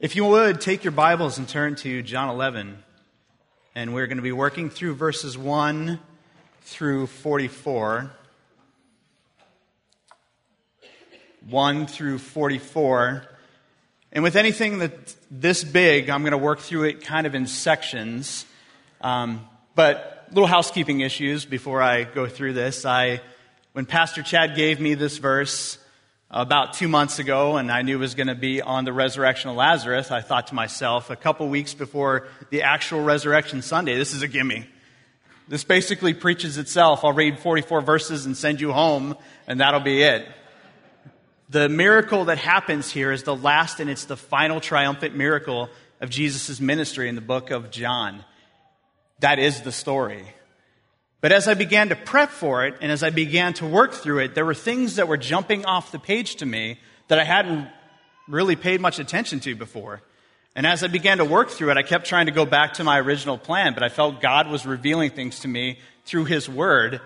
If you would, take your Bibles and turn to John 11. And we're going to be working through verses 1 through 44. 1 through 44. And with anything that's this big, I'm going to work through it kind of in sections. Um, but little housekeeping issues before I go through this. I, when Pastor Chad gave me this verse, about two months ago, and I knew it was going to be on the resurrection of Lazarus, I thought to myself, a couple weeks before the actual resurrection Sunday, this is a gimme. This basically preaches itself. I'll read 44 verses and send you home, and that'll be it. The miracle that happens here is the last and it's the final triumphant miracle of Jesus' ministry in the book of John. That is the story. But as I began to prep for it and as I began to work through it, there were things that were jumping off the page to me that I hadn't really paid much attention to before. And as I began to work through it, I kept trying to go back to my original plan, but I felt God was revealing things to me through His Word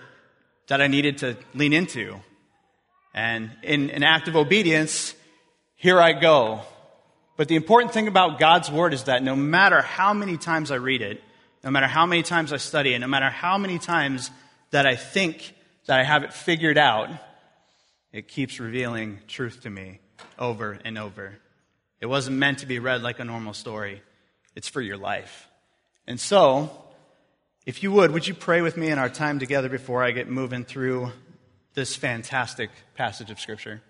that I needed to lean into. And in an act of obedience, here I go. But the important thing about God's Word is that no matter how many times I read it, no matter how many times I study it, no matter how many times that I think that I have it figured out, it keeps revealing truth to me over and over. It wasn't meant to be read like a normal story, it's for your life. And so, if you would, would you pray with me in our time together before I get moving through this fantastic passage of Scripture?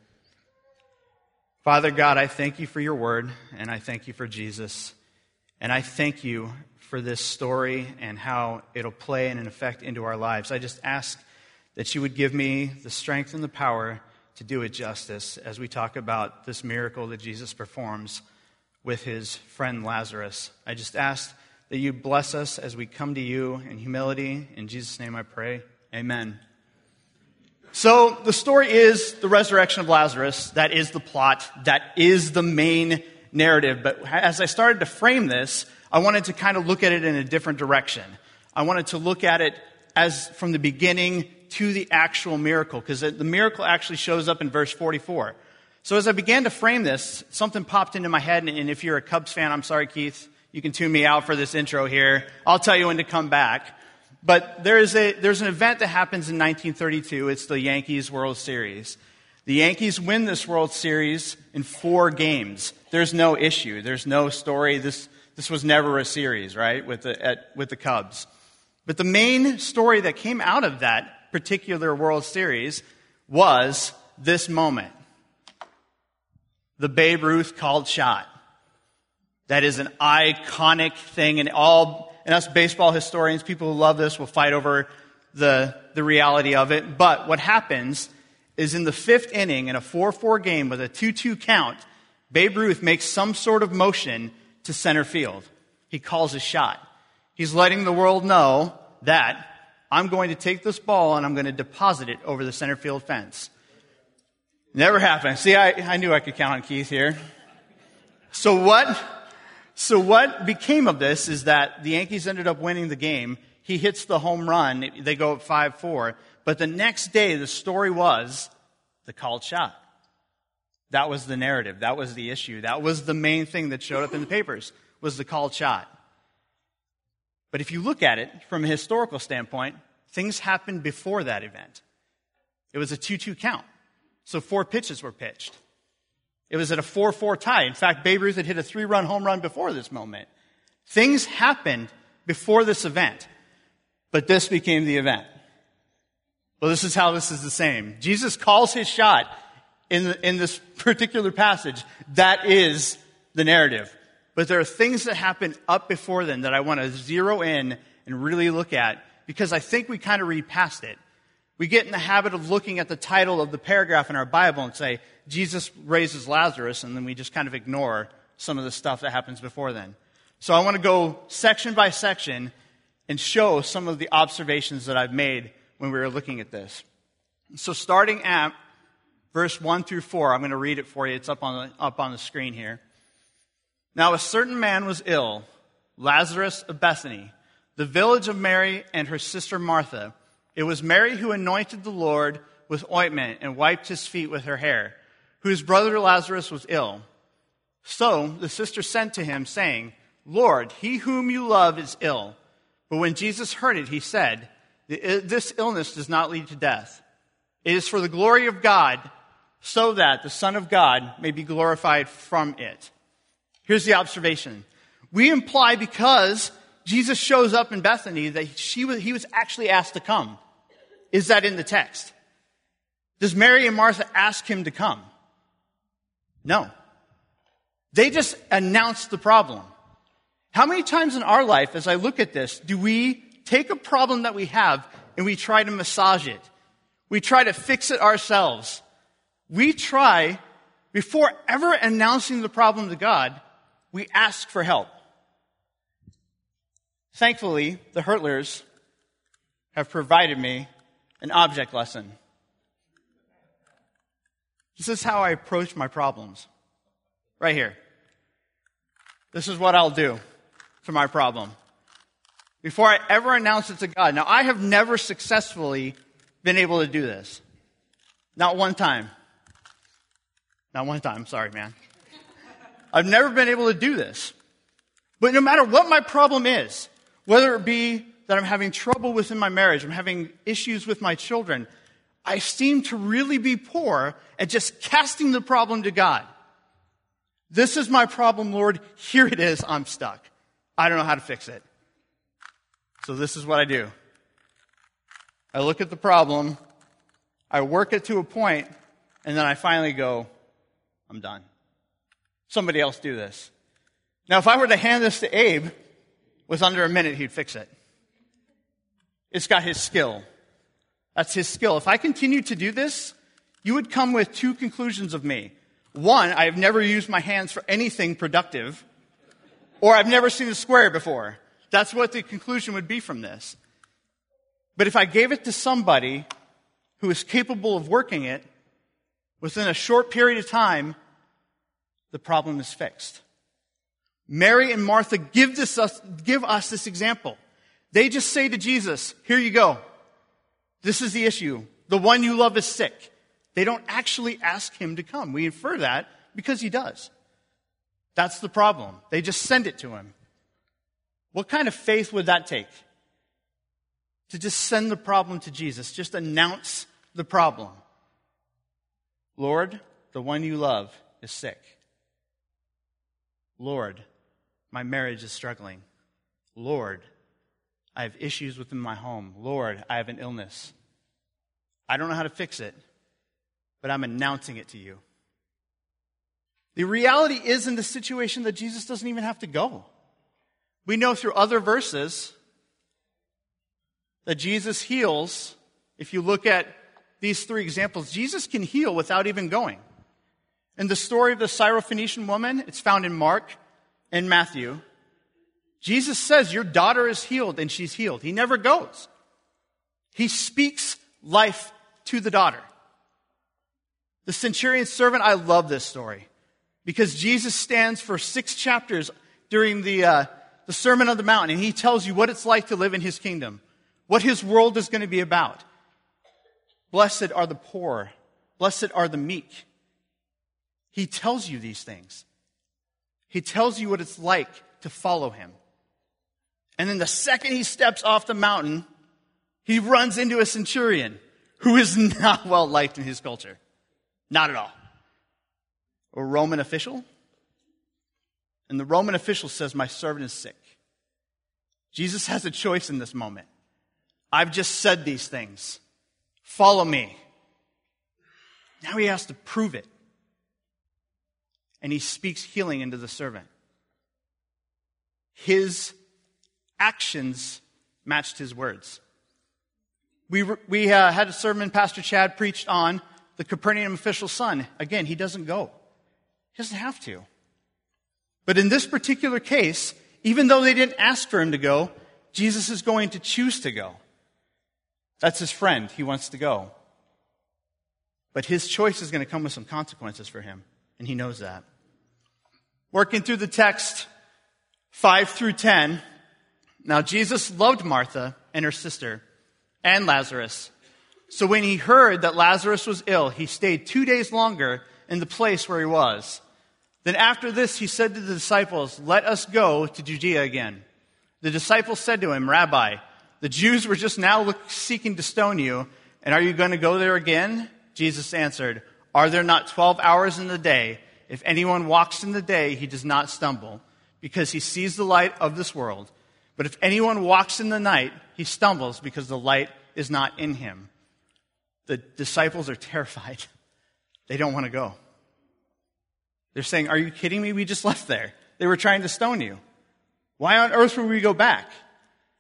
Father God, I thank you for your word, and I thank you for Jesus. And I thank you for this story and how it'll play and an effect into our lives. I just ask that you would give me the strength and the power to do it justice as we talk about this miracle that Jesus performs with his friend Lazarus. I just ask that you bless us as we come to you in humility. In Jesus' name I pray. Amen. So the story is the resurrection of Lazarus. That is the plot. That is the main narrative. But as I started to frame this, I wanted to kind of look at it in a different direction. I wanted to look at it as from the beginning to the actual miracle, because the miracle actually shows up in verse 44. So as I began to frame this, something popped into my head, and if you're a Cubs fan, I'm sorry, Keith, you can tune me out for this intro here. I'll tell you when to come back. But there is a, there's an event that happens in 1932. It's the Yankees World Series. The Yankees win this World Series in four games. There's no issue. There's no story. This, this was never a series, right, with the, at, with the Cubs. But the main story that came out of that particular World Series was this moment the Babe Ruth called shot. That is an iconic thing, and all, and us baseball historians, people who love this, will fight over the, the reality of it. But what happens is in the fifth inning in a 4 4 game with a 2 2 count, Babe Ruth makes some sort of motion to center field. He calls a shot. He's letting the world know that I'm going to take this ball and I'm going to deposit it over the center field fence. Never happened. See, I, I knew I could count on Keith here. So what, so what became of this is that the Yankees ended up winning the game. He hits the home run. They go up 5-4. But the next day, the story was the called shot. That was the narrative. That was the issue. That was the main thing that showed up in the papers was the called shot. But if you look at it from a historical standpoint, things happened before that event. It was a 2-2 count. So four pitches were pitched. It was at a 4-4 tie. In fact, Babe Ruth had hit a three-run home run before this moment. Things happened before this event, but this became the event. Well, this is how this is the same. Jesus calls his shot in, the, in this particular passage. That is the narrative. But there are things that happen up before then that I want to zero in and really look at because I think we kind of read past it. We get in the habit of looking at the title of the paragraph in our Bible and say, Jesus raises Lazarus, and then we just kind of ignore some of the stuff that happens before then. So I want to go section by section and show some of the observations that I've made when we were looking at this. So starting at verse 1 through 4. I'm going to read it for you. It's up on the, up on the screen here. Now, a certain man was ill, Lazarus of Bethany, the village of Mary and her sister Martha. It was Mary who anointed the Lord with ointment and wiped his feet with her hair, whose brother Lazarus was ill. So the sister sent to him, saying, Lord, he whom you love is ill. But when Jesus heard it, he said, This illness does not lead to death. It is for the glory of God, so that the Son of God may be glorified from it. Here's the observation. We imply because Jesus shows up in Bethany that she was, he was actually asked to come. Is that in the text? Does Mary and Martha ask him to come? No. They just announced the problem. How many times in our life, as I look at this, do we take a problem that we have and we try to massage it? We try to fix it ourselves. We try, before ever announcing the problem to God, we ask for help. Thankfully, the Hurtlers have provided me an object lesson. This is how I approach my problems. Right here. This is what I'll do to my problem. Before I ever announce it to God. Now, I have never successfully been able to do this. Not one time. Not one time. Sorry, man. I've never been able to do this. But no matter what my problem is, whether it be that I'm having trouble within my marriage, I'm having issues with my children, I seem to really be poor at just casting the problem to God. This is my problem, Lord. Here it is. I'm stuck. I don't know how to fix it. So this is what I do. I look at the problem, I work it to a point, and then I finally go, I'm done. Somebody else do this. Now, if I were to hand this to Abe, with under a minute, he'd fix it. It's got his skill. That's his skill. If I continue to do this, you would come with two conclusions of me. One, I have never used my hands for anything productive, or I've never seen a square before. That's what the conclusion would be from this. But if I gave it to somebody who is capable of working it, within a short period of time, the problem is fixed. Mary and Martha give, this, give us this example. They just say to Jesus, Here you go. This is the issue. The one you love is sick. They don't actually ask him to come. We infer that because he does. That's the problem. They just send it to him. What kind of faith would that take? To just send the problem to Jesus, just announce the problem. Lord, the one you love is sick. Lord, my marriage is struggling. Lord, I have issues within my home. Lord, I have an illness. I don't know how to fix it, but I'm announcing it to you. The reality is in the situation that Jesus doesn't even have to go. We know through other verses that Jesus heals. If you look at these three examples, Jesus can heal without even going. In the story of the Syrophoenician woman, it's found in Mark and Matthew, Jesus says, Your daughter is healed, and she's healed. He never goes. He speaks life to the daughter. The centurion's servant, I love this story because Jesus stands for six chapters during the, uh, the Sermon on the Mount, and he tells you what it's like to live in his kingdom, what his world is going to be about. Blessed are the poor, blessed are the meek. He tells you these things. He tells you what it's like to follow him. And then the second he steps off the mountain, he runs into a centurion who is not well liked in his culture. Not at all. A Roman official. And the Roman official says, My servant is sick. Jesus has a choice in this moment. I've just said these things. Follow me. Now he has to prove it and he speaks healing into the servant. His actions matched his words. We, we uh, had a sermon Pastor Chad preached on the Capernaum official's son. Again, he doesn't go. He doesn't have to. But in this particular case, even though they didn't ask for him to go, Jesus is going to choose to go. That's his friend. He wants to go. But his choice is going to come with some consequences for him and he knows that. Working through the text 5 through 10, now Jesus loved Martha and her sister and Lazarus. So when he heard that Lazarus was ill, he stayed two days longer in the place where he was. Then after this, he said to the disciples, Let us go to Judea again. The disciples said to him, Rabbi, the Jews were just now seeking to stone you, and are you going to go there again? Jesus answered, Are there not 12 hours in the day? If anyone walks in the day, he does not stumble, because he sees the light of this world. But if anyone walks in the night, he stumbles, because the light is not in him. The disciples are terrified. They don't want to go. They're saying, Are you kidding me? We just left there. They were trying to stone you. Why on earth would we go back?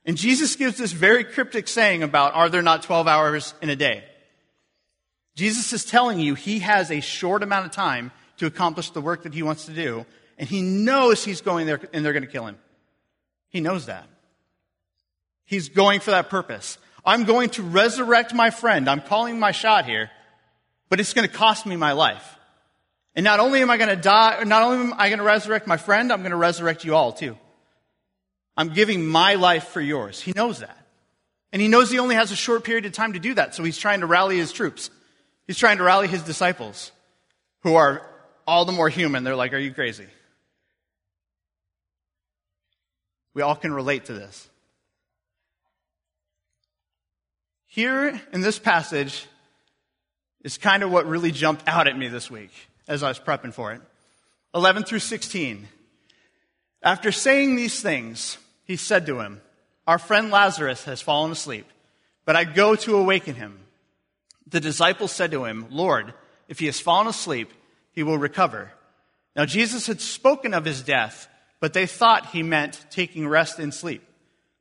And Jesus gives this very cryptic saying about, Are there not 12 hours in a day? Jesus is telling you he has a short amount of time to accomplish the work that he wants to do, and he knows he's going there and they're going to kill him. He knows that. He's going for that purpose. I'm going to resurrect my friend. I'm calling my shot here, but it's going to cost me my life. And not only am I going to die, not only am I going to resurrect my friend, I'm going to resurrect you all too. I'm giving my life for yours. He knows that. And he knows he only has a short period of time to do that, so he's trying to rally his troops. He's trying to rally his disciples, who are all the more human. They're like, Are you crazy? We all can relate to this. Here in this passage is kind of what really jumped out at me this week as I was prepping for it. 11 through 16. After saying these things, he said to him, Our friend Lazarus has fallen asleep, but I go to awaken him. The disciples said to him, Lord, if he has fallen asleep, he will recover. Now Jesus had spoken of his death, but they thought he meant taking rest in sleep.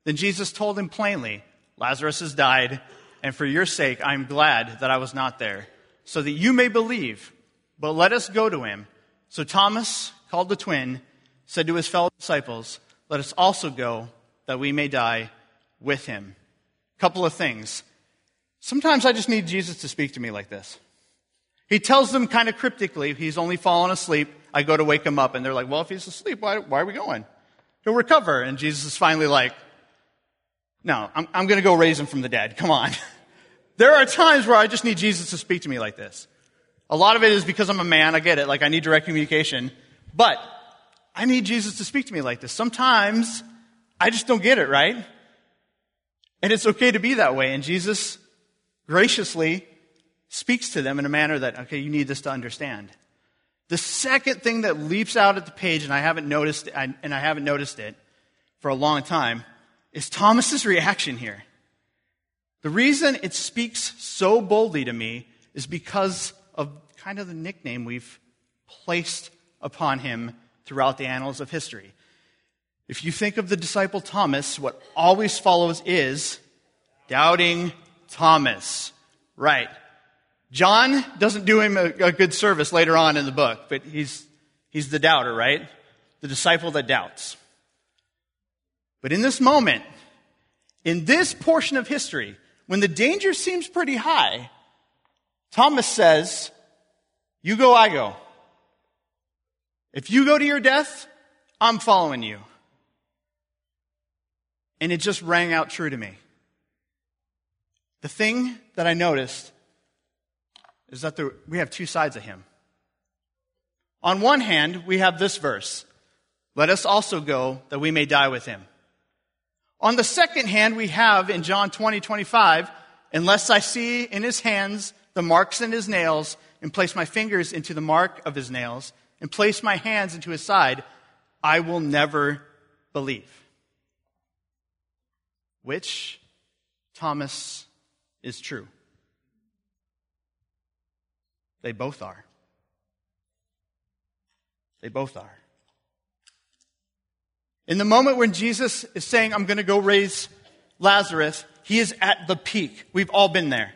Then Jesus told him plainly, Lazarus has died, and for your sake I am glad that I was not there, so that you may believe but let us go to him. So Thomas, called the twin, said to his fellow disciples, Let us also go, that we may die with him. Couple of things. Sometimes I just need Jesus to speak to me like this. He tells them kind of cryptically, he's only fallen asleep. I go to wake him up, and they're like, Well, if he's asleep, why, why are we going? He'll recover. And Jesus is finally like, No, I'm, I'm going to go raise him from the dead. Come on. there are times where I just need Jesus to speak to me like this. A lot of it is because I'm a man. I get it. Like, I need direct communication. But I need Jesus to speak to me like this. Sometimes I just don't get it, right? And it's okay to be that way. And Jesus graciously speaks to them in a manner that, okay, you need this to understand. The second thing that leaps out at the page, and I haven't noticed, and I haven't noticed it for a long time, is Thomas's reaction here. The reason it speaks so boldly to me is because of kind of the nickname we've placed upon him throughout the annals of history. If you think of the disciple Thomas, what always follows is doubting Thomas. Right. John doesn't do him a, a, good service later on in the book, but he's, he's the doubter, right? The disciple that doubts. But in this moment, in this portion of history, when the danger seems pretty high, Thomas says, You go, I go. If you go to your death, I'm following you. And it just rang out true to me. The thing that I noticed is that there, we have two sides of him. On one hand, we have this verse Let us also go that we may die with him. On the second hand, we have in John 20, 25, unless I see in his hands the marks in his nails, and place my fingers into the mark of his nails, and place my hands into his side, I will never believe. Which, Thomas, is true? They both are. They both are. In the moment when Jesus is saying, I'm going to go raise Lazarus, he is at the peak. We've all been there.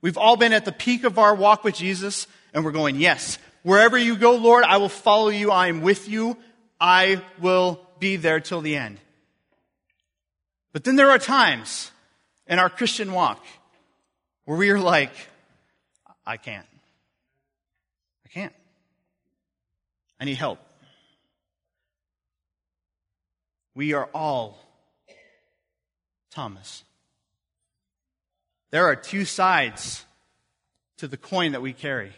We've all been at the peak of our walk with Jesus, and we're going, Yes, wherever you go, Lord, I will follow you. I am with you. I will be there till the end. But then there are times in our Christian walk where we are like, I can't. I can't. I need help. We are all Thomas. There are two sides to the coin that we carry.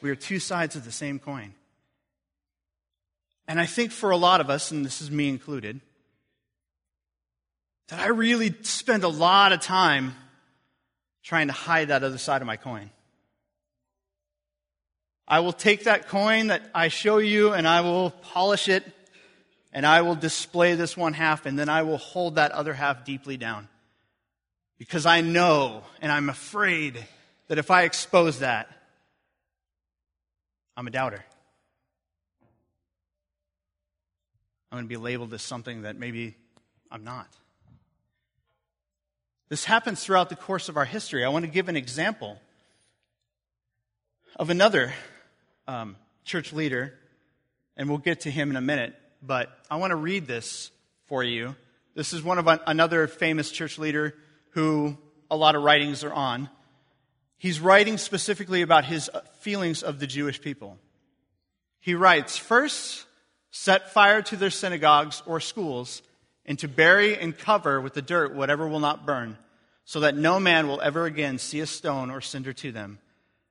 We are two sides of the same coin. And I think for a lot of us, and this is me included, that I really spend a lot of time trying to hide that other side of my coin. I will take that coin that I show you and I will polish it and I will display this one half and then I will hold that other half deeply down. Because I know and I'm afraid that if I expose that, I'm a doubter. I'm going to be labeled as something that maybe I'm not. This happens throughout the course of our history. I want to give an example of another um, church leader, and we'll get to him in a minute, but I want to read this for you. This is one of another famous church leader who a lot of writings are on. He's writing specifically about his feelings of the Jewish people. He writes, First, set fire to their synagogues or schools, and to bury and cover with the dirt whatever will not burn, so that no man will ever again see a stone or cinder to them.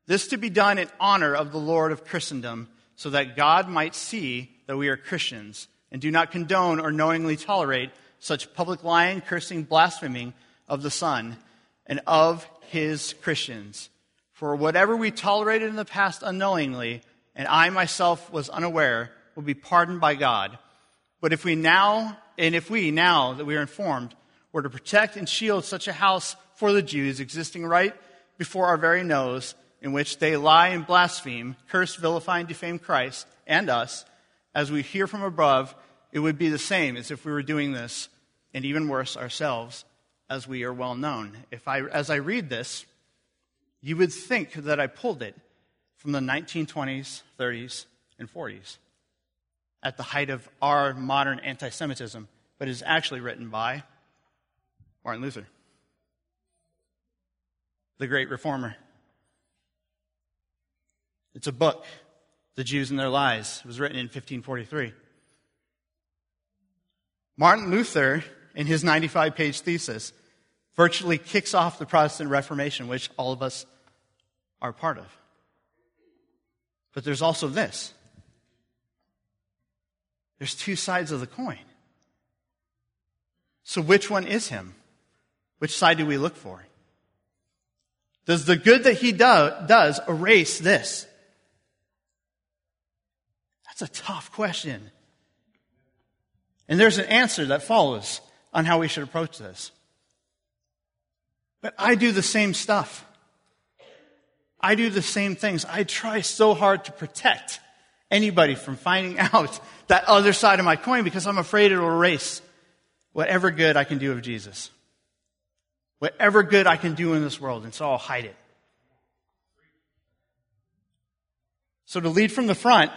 This to be done in honor of the Lord of Christendom, so that God might see that we are Christians, and do not condone or knowingly tolerate such public lying, cursing, blaspheming of the Son and of his Christians. For whatever we tolerated in the past unknowingly, and I myself was unaware, will be pardoned by God. But if we now, and if we, now that we are informed, were to protect and shield such a house for the Jews existing right before our very nose, in which they lie and blaspheme, curse, vilify, and defame Christ and us, as we hear from above, it would be the same as if we were doing this, and even worse ourselves, as we are well known. If I, as I read this, you would think that I pulled it from the 1920s, 30s, and 40s at the height of our modern anti Semitism, but is actually written by Martin Luther, the great reformer. It's a book, The Jews and Their Lies. It was written in 1543. Martin Luther, in his 95 page thesis, virtually kicks off the Protestant Reformation, which all of us are part of. But there's also this there's two sides of the coin. So, which one is him? Which side do we look for? Does the good that he do, does erase this? That's a tough question. And there's an answer that follows on how we should approach this. But I do the same stuff. I do the same things. I try so hard to protect anybody from finding out that other side of my coin because I'm afraid it'll erase whatever good I can do of Jesus. Whatever good I can do in this world, and so I'll hide it. So to lead from the front,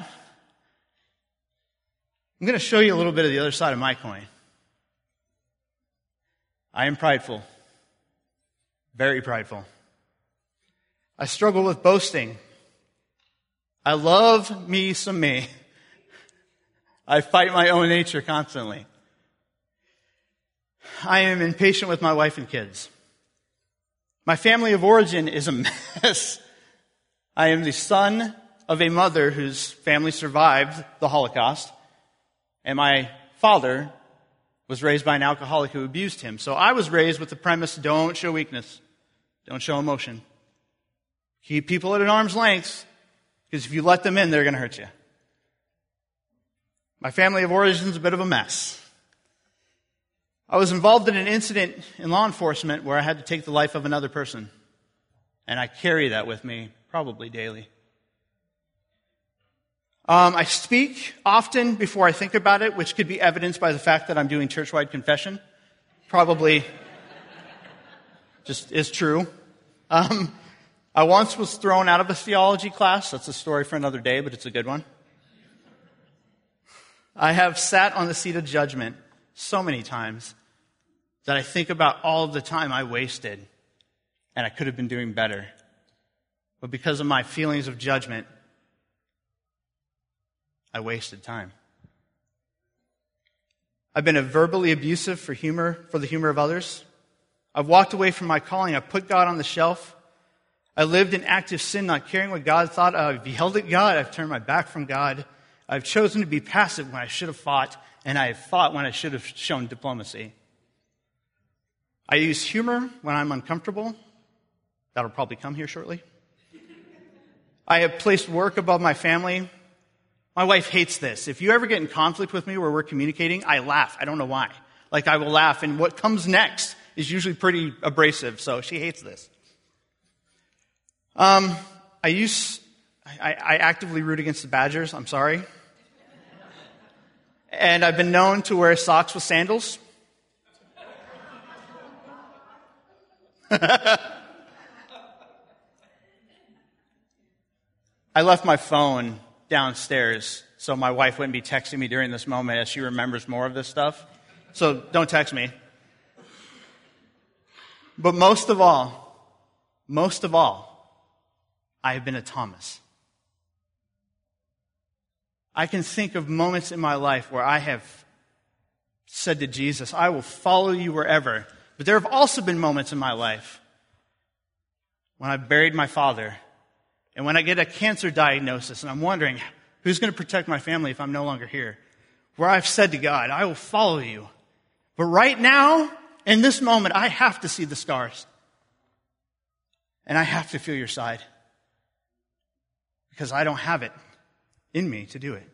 I'm going to show you a little bit of the other side of my coin. I am prideful, very prideful. I struggle with boasting. I love me some me. I fight my own nature constantly. I am impatient with my wife and kids. My family of origin is a mess. I am the son of a mother whose family survived the Holocaust, and my father was raised by an alcoholic who abused him. So I was raised with the premise don't show weakness, don't show emotion. Keep people at an arm's length, because if you let them in, they're going to hurt you. My family of origin is a bit of a mess. I was involved in an incident in law enforcement where I had to take the life of another person. And I carry that with me probably daily. Um, I speak often before I think about it, which could be evidenced by the fact that I'm doing churchwide confession. Probably just is true. Um, I once was thrown out of a theology class. That's a story for another day, but it's a good one. I have sat on the seat of judgment so many times that I think about all of the time I wasted and I could have been doing better. But because of my feelings of judgment, I wasted time. I've been verbally abusive for humor, for the humor of others. I've walked away from my calling. I've put God on the shelf. I lived in active sin, not caring what God thought. I've beheld at God. I've turned my back from God. I've chosen to be passive when I should have fought, and I have fought when I should have shown diplomacy. I use humor when I'm uncomfortable. That'll probably come here shortly. I have placed work above my family. My wife hates this. If you ever get in conflict with me where we're communicating, I laugh. I don't know why. Like, I will laugh, and what comes next is usually pretty abrasive, so she hates this. Um, I use, I, I actively root against the Badgers. I'm sorry. And I've been known to wear socks with sandals. I left my phone downstairs so my wife wouldn't be texting me during this moment as she remembers more of this stuff. So don't text me. But most of all, most of all, I have been a Thomas. I can think of moments in my life where I have said to Jesus, I will follow you wherever. But there have also been moments in my life when I buried my father and when I get a cancer diagnosis and I'm wondering, who's going to protect my family if I'm no longer here? Where I've said to God, I will follow you. But right now, in this moment, I have to see the scars. And I have to feel your side because I don't have it in me to do it.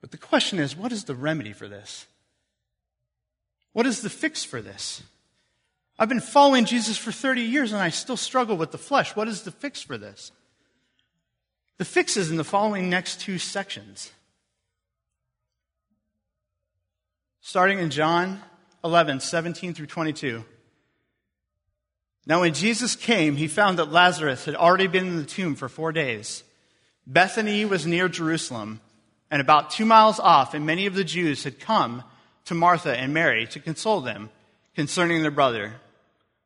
But the question is what is the remedy for this? What is the fix for this? I've been following Jesus for 30 years and I still struggle with the flesh. What is the fix for this? The fix is in the following next two sections. Starting in John 11, 17 through 22. Now, when Jesus came, he found that Lazarus had already been in the tomb for four days. Bethany was near Jerusalem and about two miles off, and many of the Jews had come to Martha and Mary to console them concerning their brother.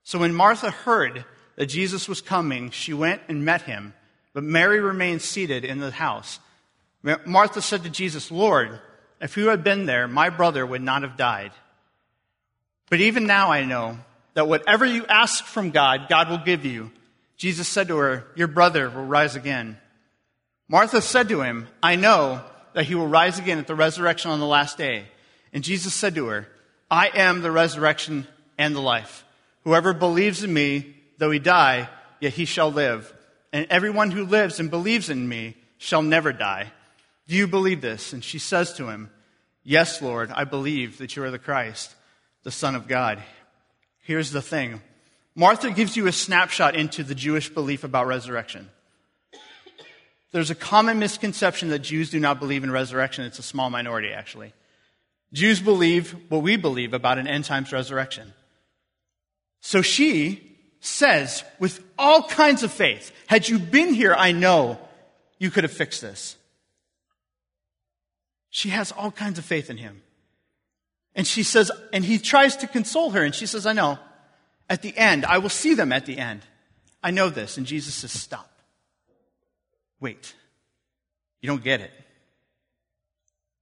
So when Martha heard that Jesus was coming, she went and met him, but Mary remained seated in the house. Martha said to Jesus, Lord, if you had been there, my brother would not have died. But even now I know that whatever you ask from God, God will give you. Jesus said to her, Your brother will rise again. Martha said to him, I know that he will rise again at the resurrection on the last day. And Jesus said to her, I am the resurrection and the life. Whoever believes in me, though he die, yet he shall live. And everyone who lives and believes in me shall never die. Do you believe this? And she says to him, Yes, Lord, I believe that you are the Christ, the Son of God. Here's the thing Martha gives you a snapshot into the Jewish belief about resurrection. There's a common misconception that Jews do not believe in resurrection. It's a small minority, actually. Jews believe what we believe about an end times resurrection. So she says, with all kinds of faith, had you been here, I know you could have fixed this. She has all kinds of faith in him. And she says, and he tries to console her, and she says, I know. At the end, I will see them at the end. I know this. And Jesus says, Stop. Wait. You don't get it.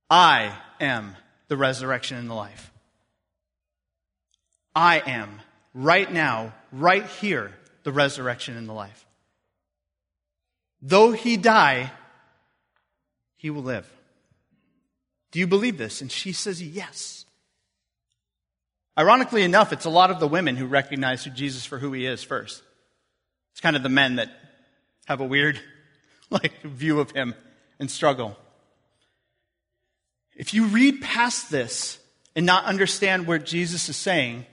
I am the resurrection and the life. I am, right now, right here, the resurrection and the life. Though he die, he will live. Do you believe this? And she says, Yes. Ironically enough, it's a lot of the women who recognize Jesus for who he is first. It's kind of the men that have a weird like view of him and struggle. If you read past this and not understand what Jesus is saying,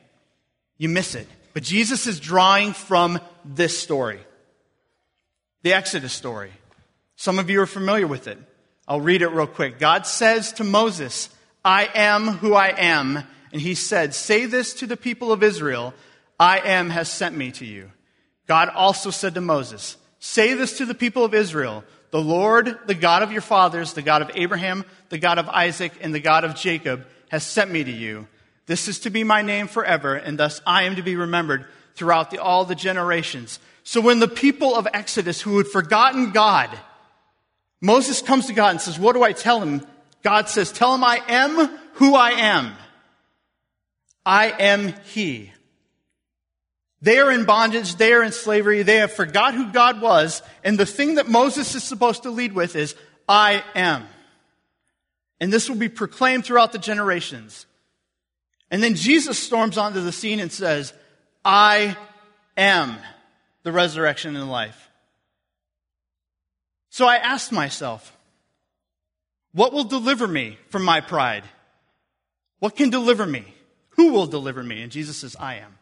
you miss it. But Jesus is drawing from this story. The Exodus story. Some of you are familiar with it. I'll read it real quick. God says to Moses, I am who I am and he said, Say this to the people of Israel I am has sent me to you. God also said to Moses, Say this to the people of Israel The Lord, the God of your fathers, the God of Abraham, the God of Isaac, and the God of Jacob, has sent me to you. This is to be my name forever, and thus I am to be remembered throughout the, all the generations. So when the people of Exodus who had forgotten God, Moses comes to God and says, What do I tell him? God says, Tell him I am who I am. I am He. They are in bondage. They are in slavery. They have forgot who God was. And the thing that Moses is supposed to lead with is, I am. And this will be proclaimed throughout the generations. And then Jesus storms onto the scene and says, I am the resurrection and life. So I asked myself, what will deliver me from my pride? What can deliver me? Who will deliver me? And Jesus says, I am.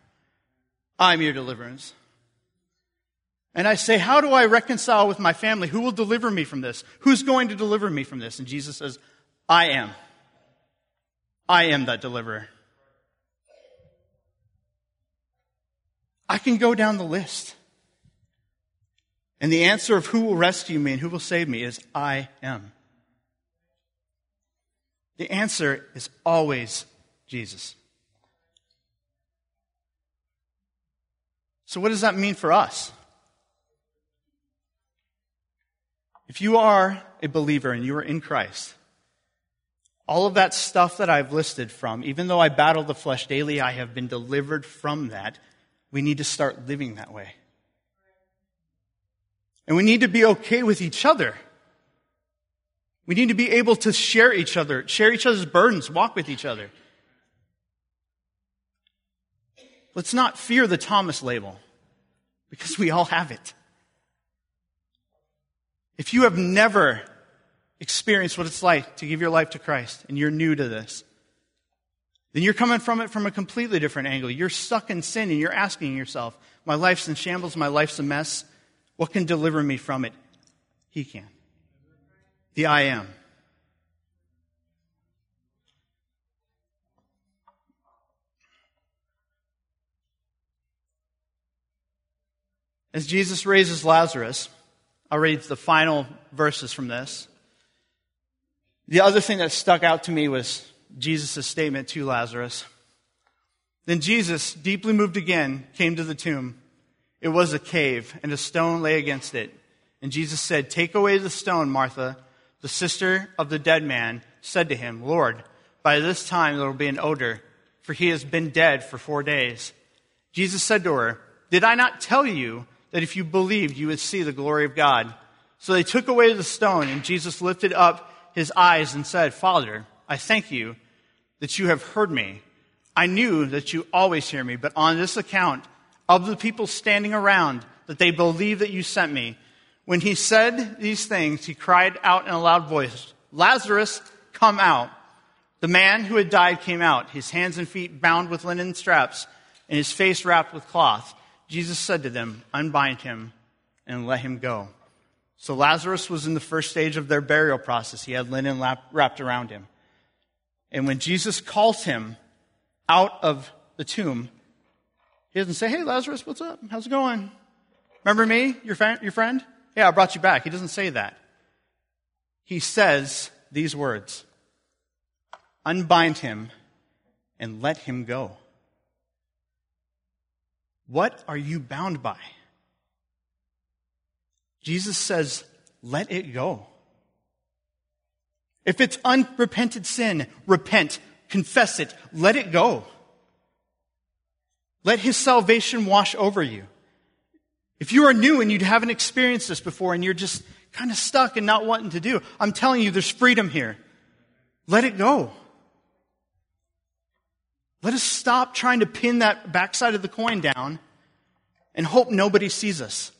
I'm your deliverance. And I say, How do I reconcile with my family? Who will deliver me from this? Who's going to deliver me from this? And Jesus says, I am. I am that deliverer. I can go down the list. And the answer of who will rescue me and who will save me is I am. The answer is always Jesus. So, what does that mean for us? If you are a believer and you are in Christ, all of that stuff that I've listed from, even though I battle the flesh daily, I have been delivered from that. We need to start living that way. And we need to be okay with each other. We need to be able to share each other, share each other's burdens, walk with each other. Let's not fear the Thomas label because we all have it. If you have never experienced what it's like to give your life to Christ and you're new to this, then you're coming from it from a completely different angle. You're stuck in sin and you're asking yourself, my life's in shambles, my life's a mess. What can deliver me from it? He can. The I am. As Jesus raises Lazarus, I'll read the final verses from this. The other thing that stuck out to me was Jesus' statement to Lazarus. Then Jesus, deeply moved again, came to the tomb. It was a cave, and a stone lay against it. And Jesus said, Take away the stone, Martha. The sister of the dead man said to him, Lord, by this time there will be an odor, for he has been dead for four days. Jesus said to her, Did I not tell you that if you believed, you would see the glory of God? So they took away the stone, and Jesus lifted up his eyes and said, Father, I thank you that you have heard me. I knew that you always hear me, but on this account of the people standing around, that they believe that you sent me. When he said these things, he cried out in a loud voice, Lazarus, come out. The man who had died came out, his hands and feet bound with linen straps, and his face wrapped with cloth. Jesus said to them, Unbind him and let him go. So Lazarus was in the first stage of their burial process. He had linen wrapped around him. And when Jesus calls him out of the tomb, he doesn't say, Hey, Lazarus, what's up? How's it going? Remember me, your, fa- your friend? Yeah, I brought you back. He doesn't say that. He says these words Unbind him and let him go. What are you bound by? Jesus says, Let it go. If it's unrepented sin, repent, confess it, let it go. Let his salvation wash over you. If you are new and you haven't experienced this before and you're just kind of stuck and not wanting to do, I'm telling you, there's freedom here. Let it go. Let us stop trying to pin that backside of the coin down and hope nobody sees us.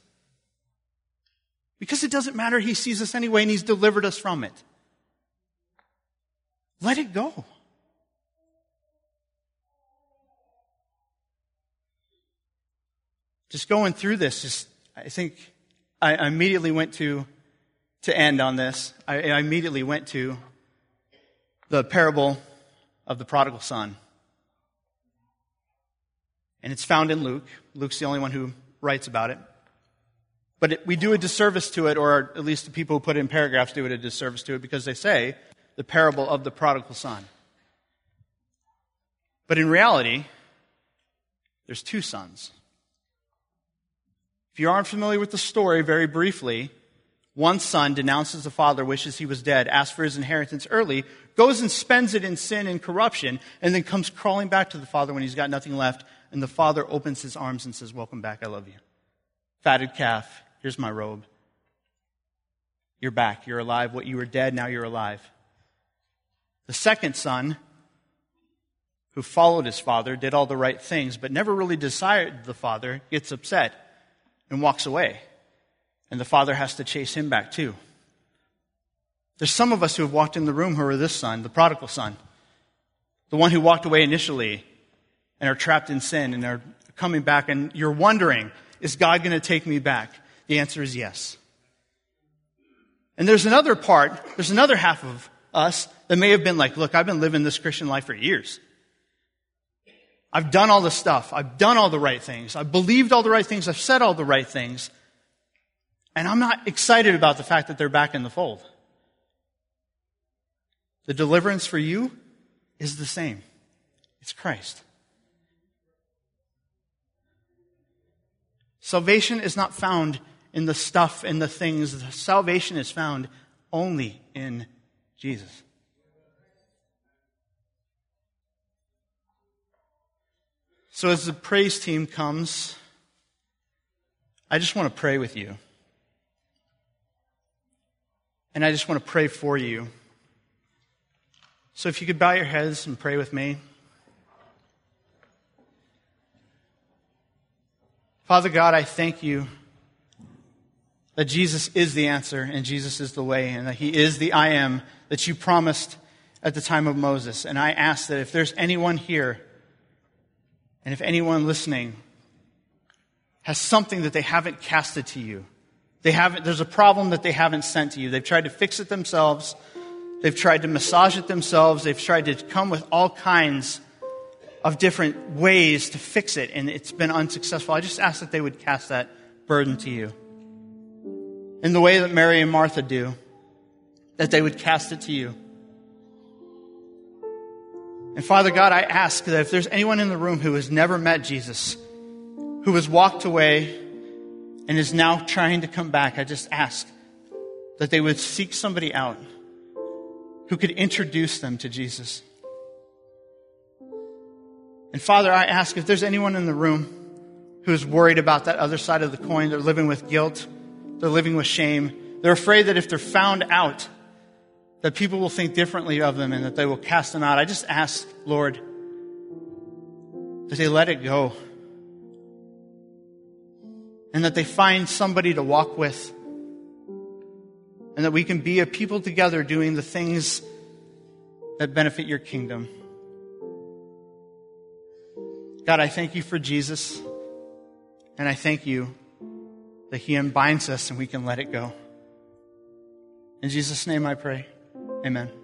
Because it doesn't matter, he sees us anyway and he's delivered us from it. Let it go. Just going through this, just I think I, immediately went to to end on this. I, I immediately went to the parable of the prodigal son. And it's found in Luke. Luke's the only one who writes about it. But it, we do a disservice to it, or at least the people who put it in paragraphs do it a disservice to it because they say the parable of the prodigal son. But in reality, there's two sons. If you aren't familiar with the story, very briefly, one son denounces the father, wishes he was dead, asks for his inheritance early, goes and spends it in sin and corruption, and then comes crawling back to the father when he's got nothing left, And the father opens his arms and says, Welcome back, I love you. Fatted calf, here's my robe. You're back, you're alive. What you were dead, now you're alive. The second son, who followed his father, did all the right things, but never really desired the father, gets upset and walks away. And the father has to chase him back too. There's some of us who have walked in the room who are this son, the prodigal son, the one who walked away initially and are trapped in sin and are coming back, and you're wondering, is God going to take me back? The answer is yes. And there's another part, there's another half of us that may have been like, look, I've been living this Christian life for years. I've done all the stuff. I've done all the right things. I've believed all the right things. I've said all the right things. And I'm not excited about the fact that they're back in the fold. The deliverance for you is the same. It's Christ. Salvation is not found in the stuff and the things. Salvation is found only in Jesus. So, as the praise team comes, I just want to pray with you. And I just want to pray for you. So, if you could bow your heads and pray with me. Father God, I thank you that Jesus is the answer and Jesus is the way and that He is the I am that you promised at the time of Moses. And I ask that if there's anyone here and if anyone listening has something that they haven't casted to you, they haven't, there's a problem that they haven't sent to you. They've tried to fix it themselves. They've tried to massage it themselves. They've tried to come with all kinds of different ways to fix it, and it's been unsuccessful. I just ask that they would cast that burden to you. In the way that Mary and Martha do, that they would cast it to you. And Father God, I ask that if there's anyone in the room who has never met Jesus, who has walked away and is now trying to come back, I just ask that they would seek somebody out who could introduce them to Jesus. And Father, I ask if there's anyone in the room who is worried about that other side of the coin, they're living with guilt, they're living with shame, they're afraid that if they're found out, that people will think differently of them and that they will cast them out. I just ask, Lord, that they let it go. And that they find somebody to walk with. And that we can be a people together doing the things that benefit your kingdom. God, I thank you for Jesus. And I thank you that he unbinds us and we can let it go. In Jesus' name I pray. Amen.